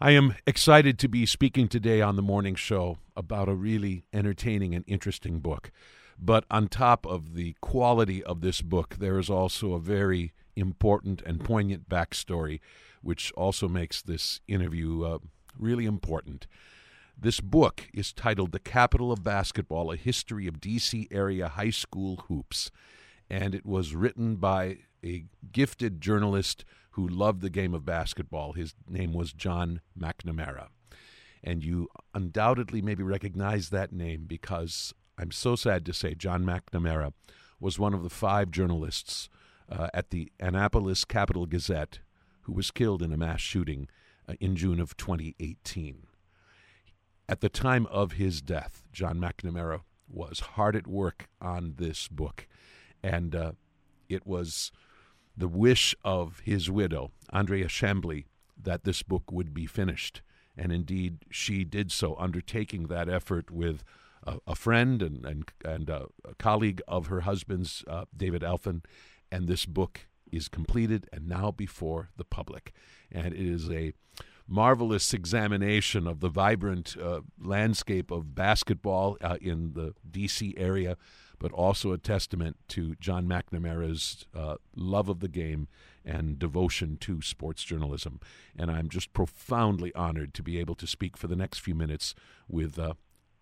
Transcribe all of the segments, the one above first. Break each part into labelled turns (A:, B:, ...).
A: I am excited to be speaking today on the morning show about a really entertaining and interesting book. But on top of the quality of this book, there is also a very important and poignant backstory, which also makes this interview uh, really important. This book is titled The Capital of Basketball A History of DC Area High School Hoops. And it was written by a gifted journalist who loved the game of basketball. His name was John McNamara. And you undoubtedly maybe recognize that name because I'm so sad to say John McNamara was one of the five journalists uh, at the Annapolis Capital Gazette who was killed in a mass shooting uh, in June of 2018. At the time of his death, John McNamara was hard at work on this book, and uh, it was the wish of his widow, Andrea Chamblee, that this book would be finished. And indeed, she did so, undertaking that effort with a, a friend and, and, and a, a, colleague of her husband's, uh, David Elfin. And this book is completed and now before the public. And it is a marvelous examination of the vibrant uh, landscape of basketball uh, in the D.C. area but also a testament to John McNamara's uh, love of the game and devotion to sports journalism. And I'm just profoundly honored to be able to speak for the next few minutes with uh,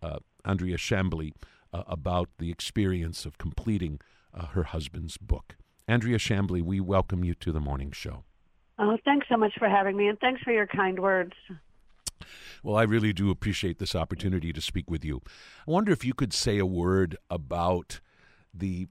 A: uh, Andrea Chamblee uh, about the experience of completing uh, her husband's book. Andrea Chamblee, we welcome you to the morning show.
B: Oh, thanks so much for having me, and thanks for your kind words.
A: Well, I really do appreciate this opportunity to speak with you. I wonder if you could say a word about the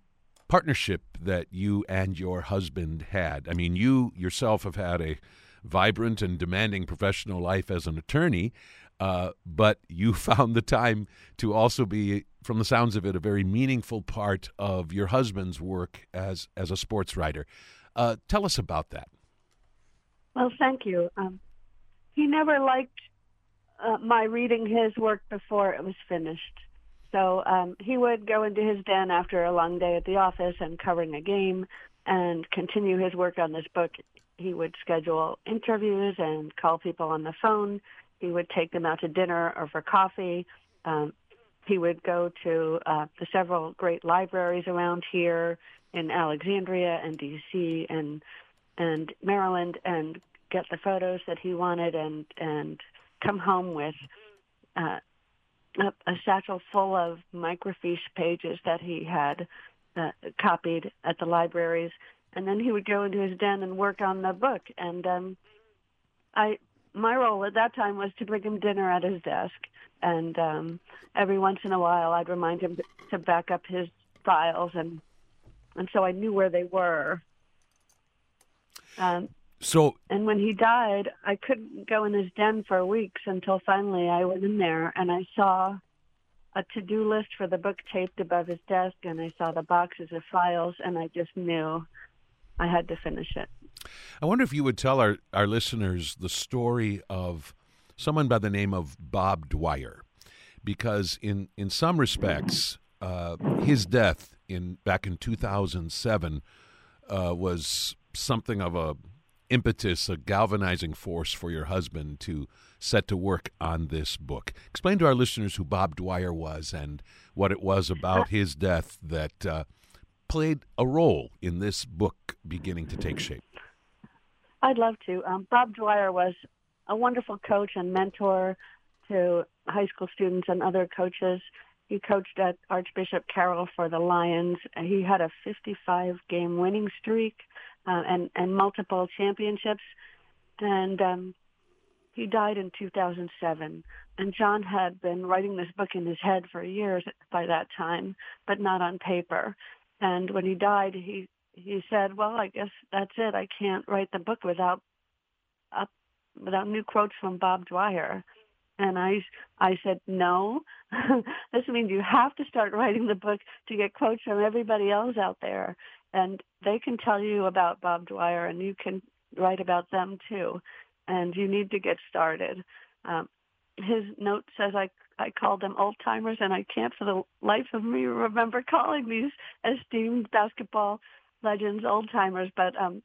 A: partnership that you and your husband had. I mean, you yourself have had a vibrant and demanding professional life as an attorney, uh, but you found the time to also be, from the sounds of it, a very meaningful part of your husband's work as as a sports writer. Uh, tell us about that.
B: Well, thank you. Um, he never liked uh, my reading his work before it was finished. So um, he would go into his den after a long day at the office and covering a game and continue his work on this book. He would schedule interviews and call people on the phone. He would take them out to dinner or for coffee. Um, he would go to uh, the several great libraries around here in Alexandria and D.C. and and Maryland and get the photos that he wanted and and come home with uh, a, a satchel full of microfiche pages that he had uh, copied at the libraries, and then he would go into his den and work on the book. And um, I, my role at that time was to bring him dinner at his desk, and um, every once in a while I'd remind him to back up his files, and and so I knew where they were. Um,
A: so
B: and when he died, I couldn't go in his den for weeks until finally I went in there and I saw a to-do list for the book taped above his desk and I saw the boxes of files and I just knew I had to finish it.
A: I wonder if you would tell our, our listeners the story of someone by the name of Bob Dwyer, because in, in some respects, uh, his death in back in 2007 uh, was something of a impetus, a galvanizing force for your husband to set to work on this book. Explain to our listeners who Bob Dwyer was and what it was about his death that uh, played a role in this book beginning to take shape.
B: I'd love to. Um, Bob Dwyer was a wonderful coach and mentor to high school students and other coaches. He coached at Archbishop Carroll for the Lions. He had a 55 game winning streak uh, and and multiple championships, and um, he died in 2007. And John had been writing this book in his head for years by that time, but not on paper. And when he died, he he said, "Well, I guess that's it. I can't write the book without up without new quotes from Bob Dwyer." And I, I said, no, this means you have to start writing the book to get quotes from everybody else out there and they can tell you about Bob Dwyer, and you can write about them too. And you need to get started. Um, his note says I I called them old timers, and I can't for the life of me remember calling these esteemed basketball legends old timers. But um,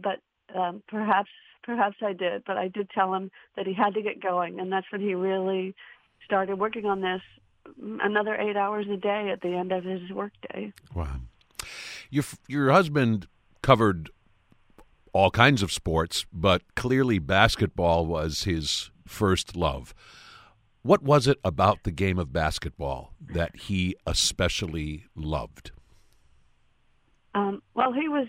B: but um, perhaps perhaps I did, but I did tell him that he had to get going, and that's when he really started working on this another eight hours a day at the end of his workday.
A: Wow. Your your husband covered all kinds of sports, but clearly basketball was his first love. What was it about the game of basketball that he especially loved?
B: Um, well, he was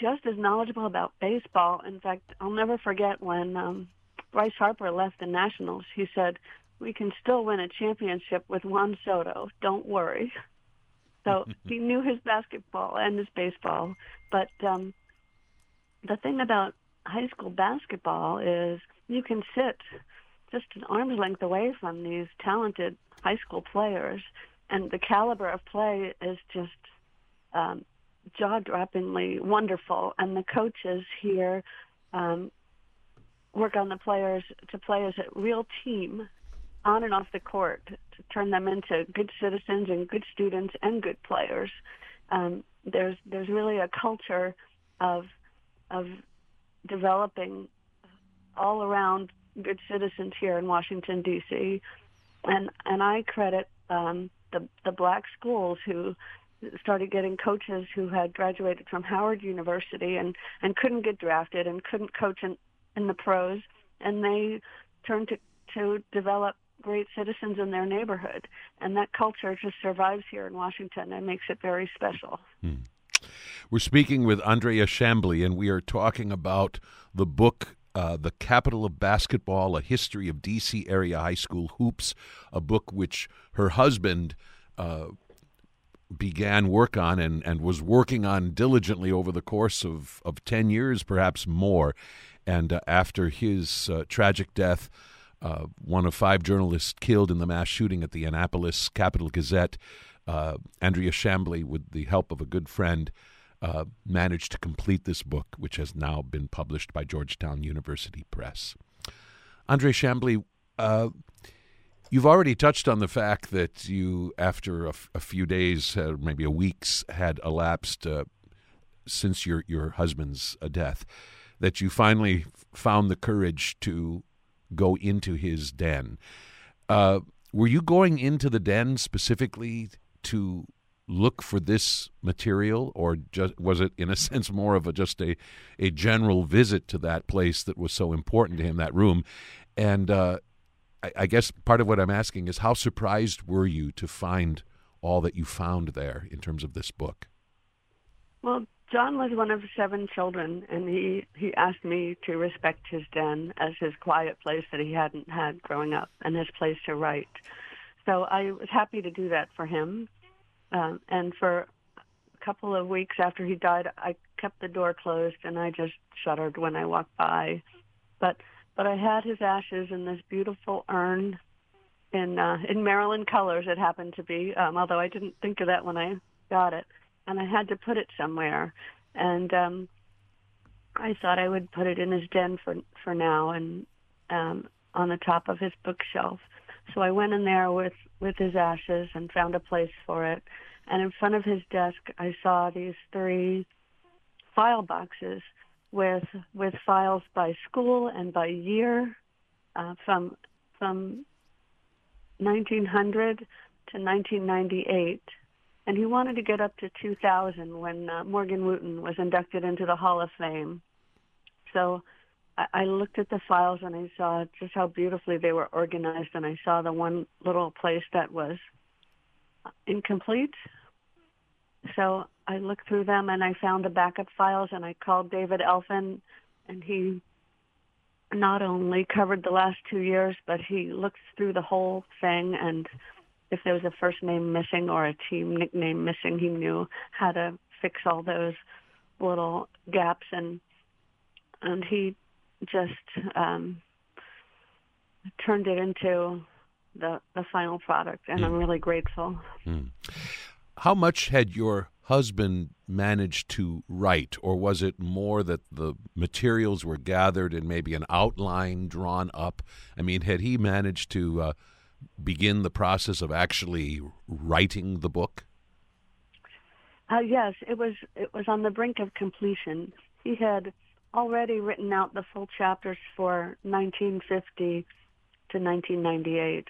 B: just as knowledgeable about baseball. In fact, I'll never forget when um, Bryce Harper left the Nationals. He said, "We can still win a championship with Juan Soto. Don't worry." So he knew his basketball and his baseball. But um, the thing about high school basketball is you can sit just an arm's length away from these talented high school players, and the caliber of play is just um, jaw-droppingly wonderful. And the coaches here um, work on the players to play as a real team on and off the court to turn them into good citizens and good students and good players. Um, there's there's really a culture of of developing all around good citizens here in Washington D.C. and and I credit um, the the black schools who started getting coaches who had graduated from Howard University and and couldn't get drafted and couldn't coach in in the pros and they turned to to develop great citizens in their neighborhood and that culture just survives here in Washington and makes it very special.
A: Hmm. We're speaking with Andrea Chamblee, and we are talking about the book uh, The Capital of Basketball, A History of D.C. Area High School Hoops, a book which her husband uh, began work on and, and was working on diligently over the course of, of 10 years, perhaps more. And uh, after his uh, tragic death, uh, one of five journalists killed in the mass shooting at the Annapolis Capital Gazette, uh, Andrea Chamblee, with the help of a good friend, uh, managed to complete this book, which has now been published by Georgetown University Press. Andre Chamblee, uh, you've already touched on the fact that you, after a, f- a few days, uh, maybe a weeks, had elapsed uh, since your your husband's death, that you finally found the courage to go into his den. Uh, were you going into the den specifically to look for this material, or just was it, in a sense, more of a just a a general visit to that place that was so important to him, that room? And uh, I, I guess part of what I'm asking is, how surprised were you to find all that you found there in terms of this book?
B: Well, John was one of seven children, and he he asked me to respect his den as his quiet place that he hadn't had growing up, and his place to write. So I was happy to do that for him. Um, and for a couple of weeks after he died, I kept the door closed and I just shuddered when I walked by. But but I had his ashes in this beautiful urn in uh, in Maryland colors. It happened to be, um, although I didn't think of that when I got it, and I had to put it somewhere. And um, I thought I would put it in his den for for now and um, on the top of his bookshelf. So I went in there with with his ashes and found a place for it. And in front of his desk, I saw these three file boxes with with files by school and by year uh, from from 1900 to 1998. And he wanted to get up to 2000 when uh, Morgan Wootten was inducted into the Hall of Fame. So I, I looked at the files and I saw just how beautifully they were organized, and I saw the one little place that was incomplete. So I looked through them and I found the backup files, and I called David Elfin, and he not only covered the last two years, but he looked through the whole thing and if there was a first name missing or a team nickname missing, he knew how to fix all those little gaps and and he just um, turned it into the the final product, and mm. I'm really grateful. Mm.
A: How much had your husband managed to write, or was it more that the materials were gathered and maybe an outline drawn up? I mean, had he managed to uh, begin the process of actually writing the book?
B: Uh, yes, it was. It was on the brink of completion. He had already written out the full chapters for 1950 to 1998.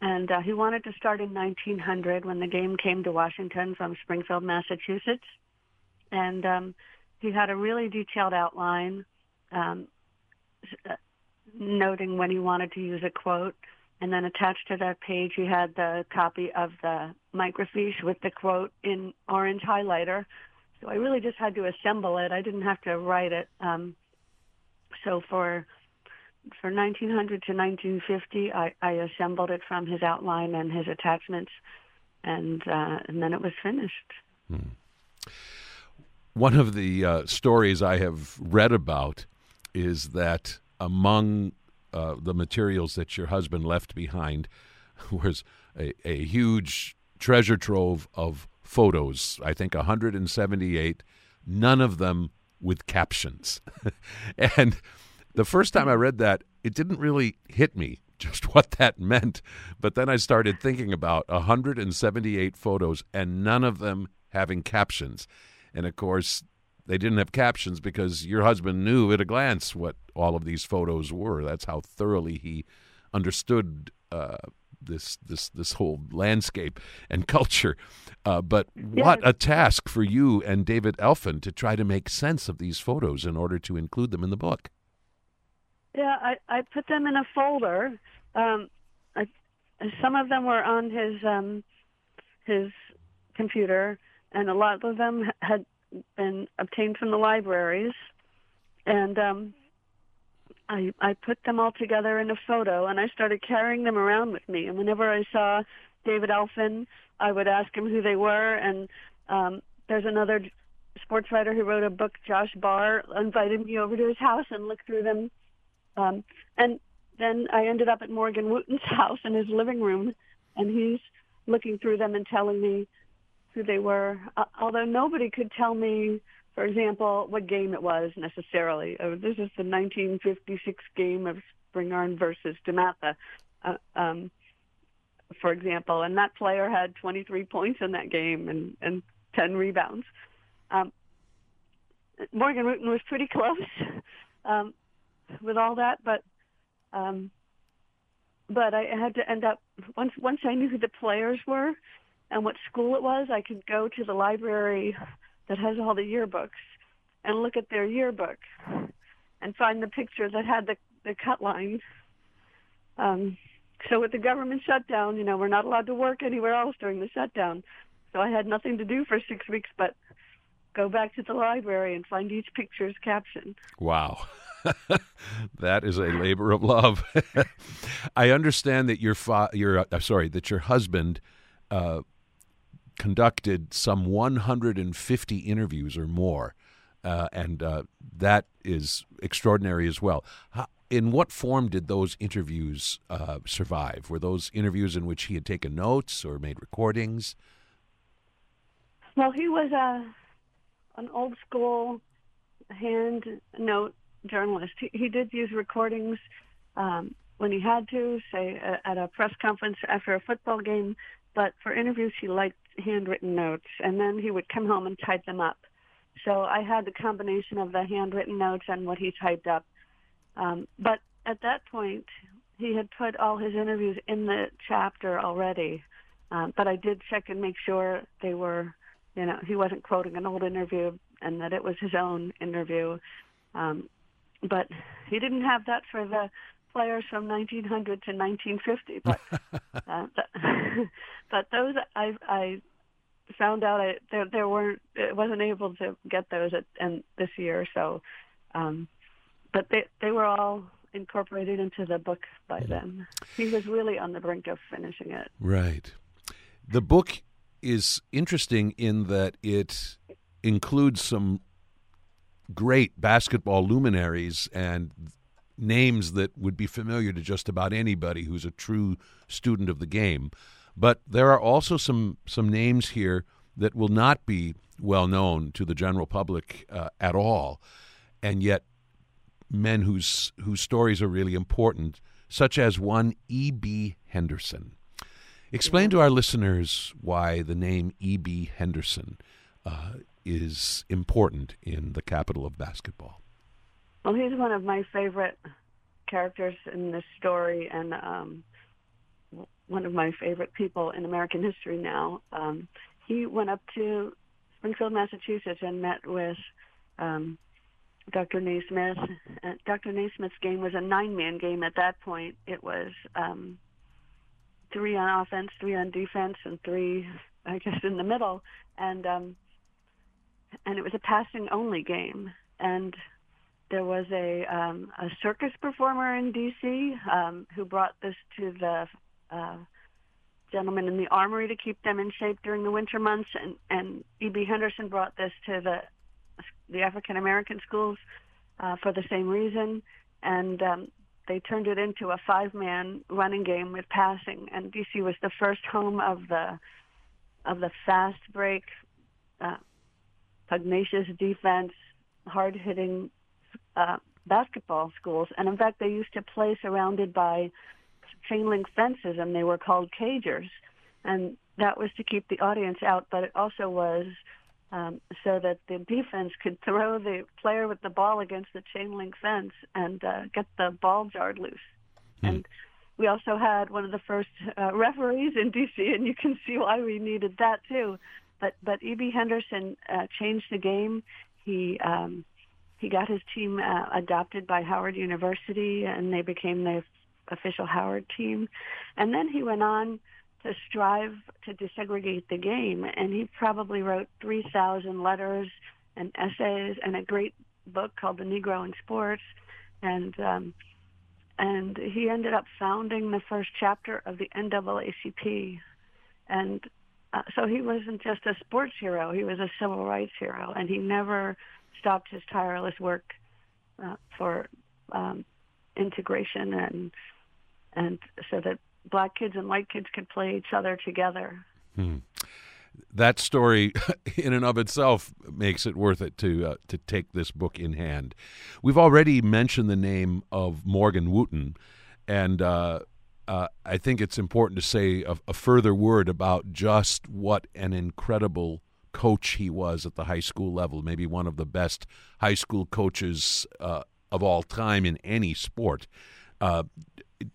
B: And uh, he wanted to start in 1900 when the game came to Washington from Springfield, Massachusetts. And um, he had a really detailed outline, um, uh, noting when he wanted to use a quote. And then attached to that page, he had the copy of the microfiche with the quote in orange highlighter. So I really just had to assemble it. I didn't have to write it. Um, so for for 1900 to 1950, I, I assembled it from his outline and his attachments, and uh, and then it was finished. Hmm.
A: One of the uh, stories I have read about is that among uh, the materials that your husband left behind was a, a huge treasure trove of photos. I think 178, none of them with captions, and the first time I read that, it didn't really hit me just what that meant. But then I started thinking about 178 photos and none of them having captions. And of course, they didn't have captions because your husband knew at a glance what all of these photos were. That's how thoroughly he understood uh, this this this whole landscape and culture. Uh, but what a task for you and David Elfin to try to make sense of these photos in order to include them in the book.
B: Yeah, I I put them in a folder. Um, I, some of them were on his um, his computer, and a lot of them had been obtained from the libraries, and um, I I put them all together in a photo, and I started carrying them around with me. And whenever I saw David Elfin, I would ask him who they were. And um, there's another sports writer who wrote a book, Josh Barr, invited me over to his house and looked through them um, and then I ended up at Morgan Wootten's house in his living room, and he's looking through them and telling me who they were. Uh, although nobody could tell me, for example, what game it was necessarily. Oh, this is the 1956 game of Spingarn versus DeMatha, uh, um, for example, and that player had 23 points in that game and, and 10 rebounds. Um, Morgan Wootten was pretty close. Um, with all that, but um, but I had to end up once once I knew who the players were and what school it was, I could go to the library that has all the yearbooks and look at their yearbook and find the picture that had the the cut lines. Um, so with the government shutdown, you know, we're not allowed to work anywhere else during the shutdown. So I had nothing to do for six weeks but go back to the library and find each picture's caption.
A: Wow. that is a labor of love. I understand that your fa- your uh, sorry that your husband uh, conducted some 150 interviews or more, uh, and uh, that is extraordinary as well. How, in what form did those interviews uh, survive? Were those interviews in which he had taken notes or made recordings?
B: Well, he was a uh, an old school hand note journalist. He, he did use recordings um, when he had to, say at a press conference after a football game. But for interviews, he liked handwritten notes, and then he would come home and type them up. So I had the combination of the handwritten notes and what he typed up. Um, but at that point, he had put all his interviews in the chapter already. Um, but I did check and make sure they were, you know, he wasn't quoting an old interview and that it was his own interview. Um, but he didn't have that for the players from 1900 to 1950. But uh, but those I I found out I, there there weren't it wasn't able to get those at and this year. So, um, but they they were all incorporated into the book by mm-hmm. then. He was really on the brink of finishing it.
A: Right. The book is interesting in that it includes some great basketball luminaries and names that would be familiar to just about anybody who's a true student of the game. But there are also some some names here that will not be well known to the general public uh, at all, and yet men whose whose stories are really important, such as one E. B. Henderson. Explain to our listeners why the name E. B. Henderson uh, is important in the capital of basketball?
B: Well, he's one of my favorite characters in this story, and um, one of my favorite people in American history now. Um, he went up to Springfield, Massachusetts, and met with um, Dr. Naismith. Uh, Dr. Naismith's game was a nine-man game at that point. It was um, three on offense, three on defense, and three, I guess, in the middle. And um, and it was a passing-only game. And there was a um, a circus performer in D.C. Um, who brought this to the uh, gentlemen in the armory to keep them in shape during the winter months, and and E.B. Henderson brought this to the the African American schools uh, for the same reason, and um, they turned it into a five-man running game with passing. And DC was the first home of the of the fast break, uh, pugnacious defense, hard-hitting uh, basketball schools. And in fact, they used to play surrounded by chain link fences, and they were called cagers. And that was to keep the audience out, but it also was um, so that the defense could throw the player with the ball against the chain link fence and uh, get the ball jarred loose. Hmm. And we also had one of the first uh, referees in DC, and you can see why we needed that too. But but E.B. Henderson uh, changed the game. He um, he got his team uh, adopted by Howard University, and they became the official Howard team. And then he went on to strive to desegregate the game, and he probably wrote 3,000 letters and essays and a great book called The Negro in Sports. And um, and he ended up founding the first chapter of the NAACP. And uh, so he wasn't just a sports hero; he was a civil rights hero, and he never stopped his tireless work uh, for um, integration and and so that black kids and white kids could play each other together.
A: Hmm. That story, in and of itself, makes it worth it to uh, to take this book in hand. We've already mentioned the name of Morgan Wootten, and uh, uh, I think it's important to say a, a, further word about just what an incredible coach he was at the high school level. Maybe one of the best high school coaches uh, of all time in any sport. Uh,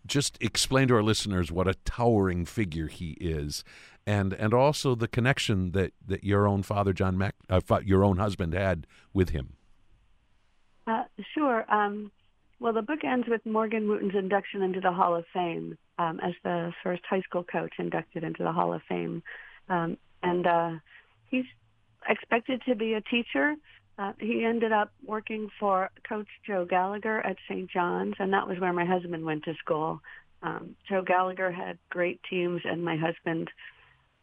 A: just explain to our listeners what a towering figure he is, and and also the connection that, that your own father, John Mac, uh, your own husband, had with him.
B: Uh, sure. Um, well, the book ends with Morgan Wootten's induction into the Hall of Fame um, as the first high school coach inducted into the Hall of Fame, um, and uh, he's expected to be a teacher uh, he ended up working for Coach Joe Gallagher at St. John's, and that was where my husband went to school. Um, Joe Gallagher had great teams, and my husband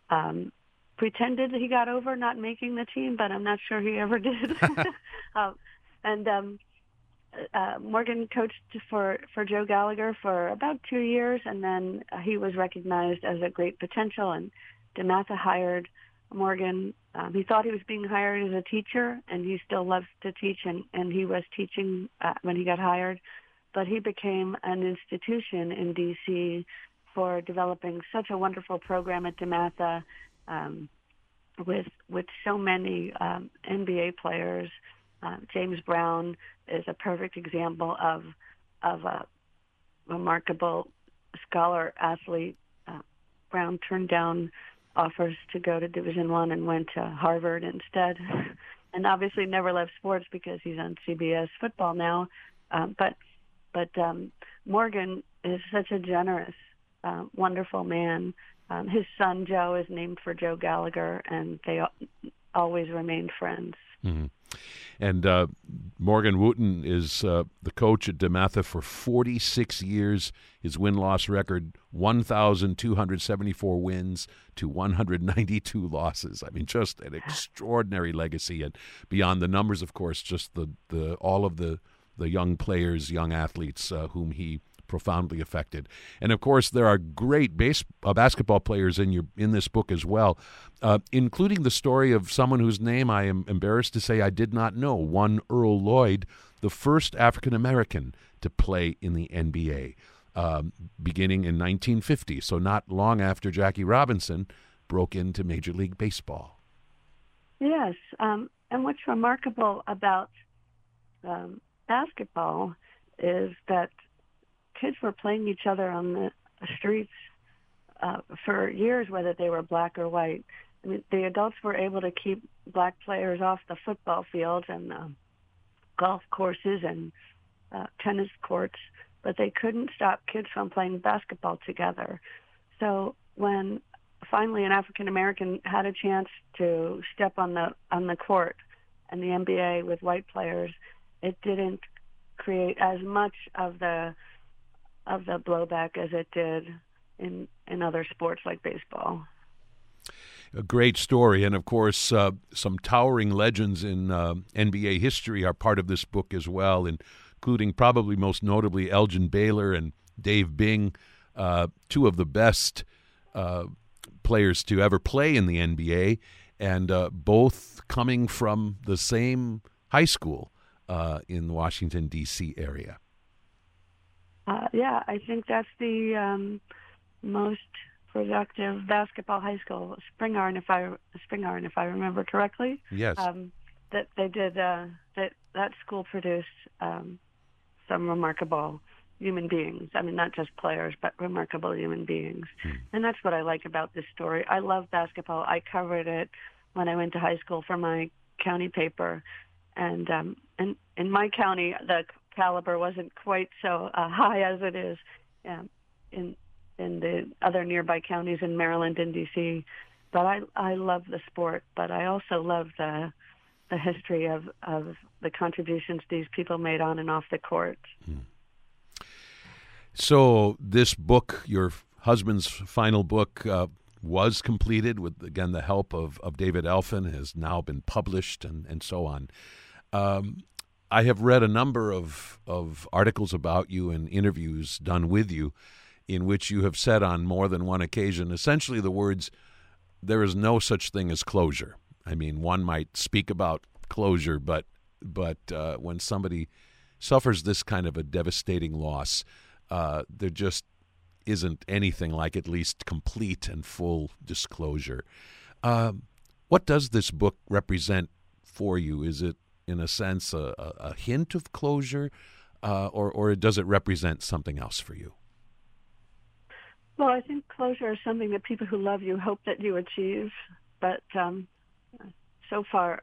B: um, pretended he got over not making the team, but I'm not sure he ever did. um, and um, uh, Morgan coached for for Joe Gallagher for about two years, and then he was recognized as a great potential, and DeMatha hired Morgan. Um, he thought he was being hired as a teacher, and he still loves to teach, and, and he was teaching uh, when he got hired. But he became an institution in D.C. for developing such a wonderful program at DeMatha um, with with so many um, NBA players. Uh, James Brown is a perfect example of of a remarkable scholar athlete. Uh, Brown turned down offers to go to Division One and went to Harvard instead, and obviously never left sports because he's on CBS football now. Um, but but um, Morgan is such a generous, uh, wonderful man. Um, his son Joe is named for Joe Gallagher, and they always remained friends.
A: Mm-hmm. And uh, Morgan Wootten is uh, the coach at DeMatha for 46 years. His win loss record 1,274 wins to 192 losses. I mean, just an extraordinary legacy. And beyond the numbers, of course, just the, the all of the, the young players, young athletes uh, whom he profoundly affected. And of course, there are great base, uh, basketball players in your in this book as well, uh, including the story of someone whose name I am embarrassed to say I did not know. One Earl Lloyd, the first African American to play in the NBA, um, beginning in 1950. So not long after Jackie Robinson broke into Major League Baseball.
B: Yes, um, and what's remarkable about um, basketball is that kids were playing each other on the streets uh, for years, whether they were black or white. I mean, the adults were able to keep black players off the football fields and uh, golf courses and uh, tennis courts, but they couldn't stop kids from playing basketball together. So when finally an African American had a chance to step on the on the court and the NBA with white players, it didn't create as much of the of the blowback as it did in in other sports like baseball.
A: A great story, and of course, uh, some towering legends in uh, NBA history are part of this book as well, including probably most notably Elgin Baylor and Dave Bing, uh, two of the best uh, players to ever play in the NBA, and uh, both coming from the same high school uh, in the Washington D.C. area.
B: Uh, yeah, I think that's the um, most productive basketball high school, Spingarn, if I Spingarn, if I remember correctly.
A: Yes.
B: Um, that they did. Uh, that that school produced um, some remarkable human beings. I mean, not just players, but remarkable human beings. Hmm. And that's what I like about this story. I love basketball. I covered it when I went to high school for my county paper, and um, and in my county, the caliber wasn't quite so uh, high as it is um, in in the other nearby counties in Maryland and D.C. But I I love the sport, but I also love the the history of of the contributions these people made on and off the court. Hmm.
A: So this book, your husband's final book, uh, was completed with again the help of, of David Elfin, has now been published and, and so on. Um, I have read a number of, of articles about you and interviews done with you in which you have said on more than one occasion essentially the words, there is no such thing as closure. I mean, one might speak about closure, but but uh, when somebody suffers this kind of a devastating loss, uh, there just isn't anything like at least complete and full disclosure. Uh, what does this book represent for you? Is it, in a sense, a, a hint of closure, uh, or, or does it represent something else for you?
B: Well, I think closure is something that people who love you hope that you achieve, but um, so far,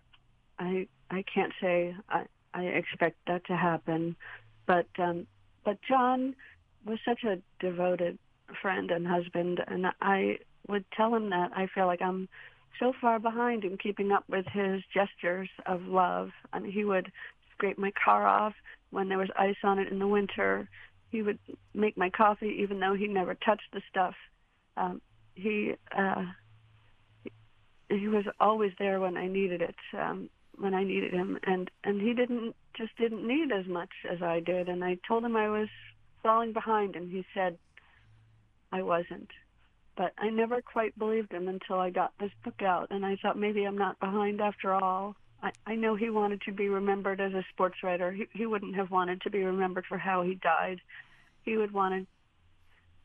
B: I I can't say I, I expect that to happen. But um, but John was such a devoted friend and husband, and I would tell him that I feel like I'm so far behind in keeping up with his gestures of love. Mean, he would scrape my car off when there was ice on it in the winter. He would make my coffee, even though he never touched the stuff. Um, he uh, he was always there when I needed it, um, when I needed him, and and he didn't just didn't need as much as I did. And I told him I was falling behind, and he said I wasn't. But I never quite believed him until I got this book out, and I thought maybe I'm not behind after all. I, I know he wanted to be remembered as a sports writer. He, he wouldn't have wanted to be remembered for how he died. He would wanted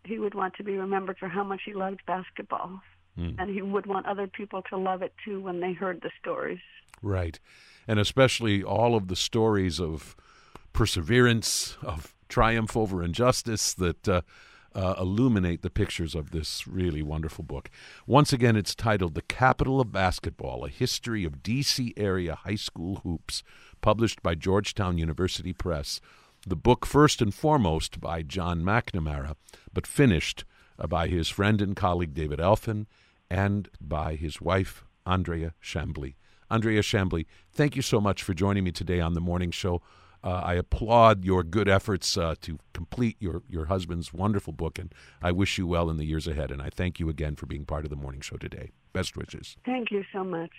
B: he would want to be remembered for how much he loved basketball. Mm. And he would want other people to love it too when they heard the stories.
A: Right. And especially all of the stories of perseverance, of triumph over injustice that uh, uh, illuminate the pictures of this really wonderful book. Once again, it's titled The Capital of Basketball A History of D.C. Area High School Hoops, published by Georgetown University Press. The book, first and foremost, by John McNamara, but finished uh, by his friend and colleague David Elfin and by his wife, Andrea Chamblee. Andrea Chamblee, thank you so much for joining me today on the morning show. Uh, I applaud your good efforts uh, to complete your, your husband's wonderful book, and I wish you well in the years ahead. And I thank you again for being part of the morning show today. Best wishes.
B: Thank you so much.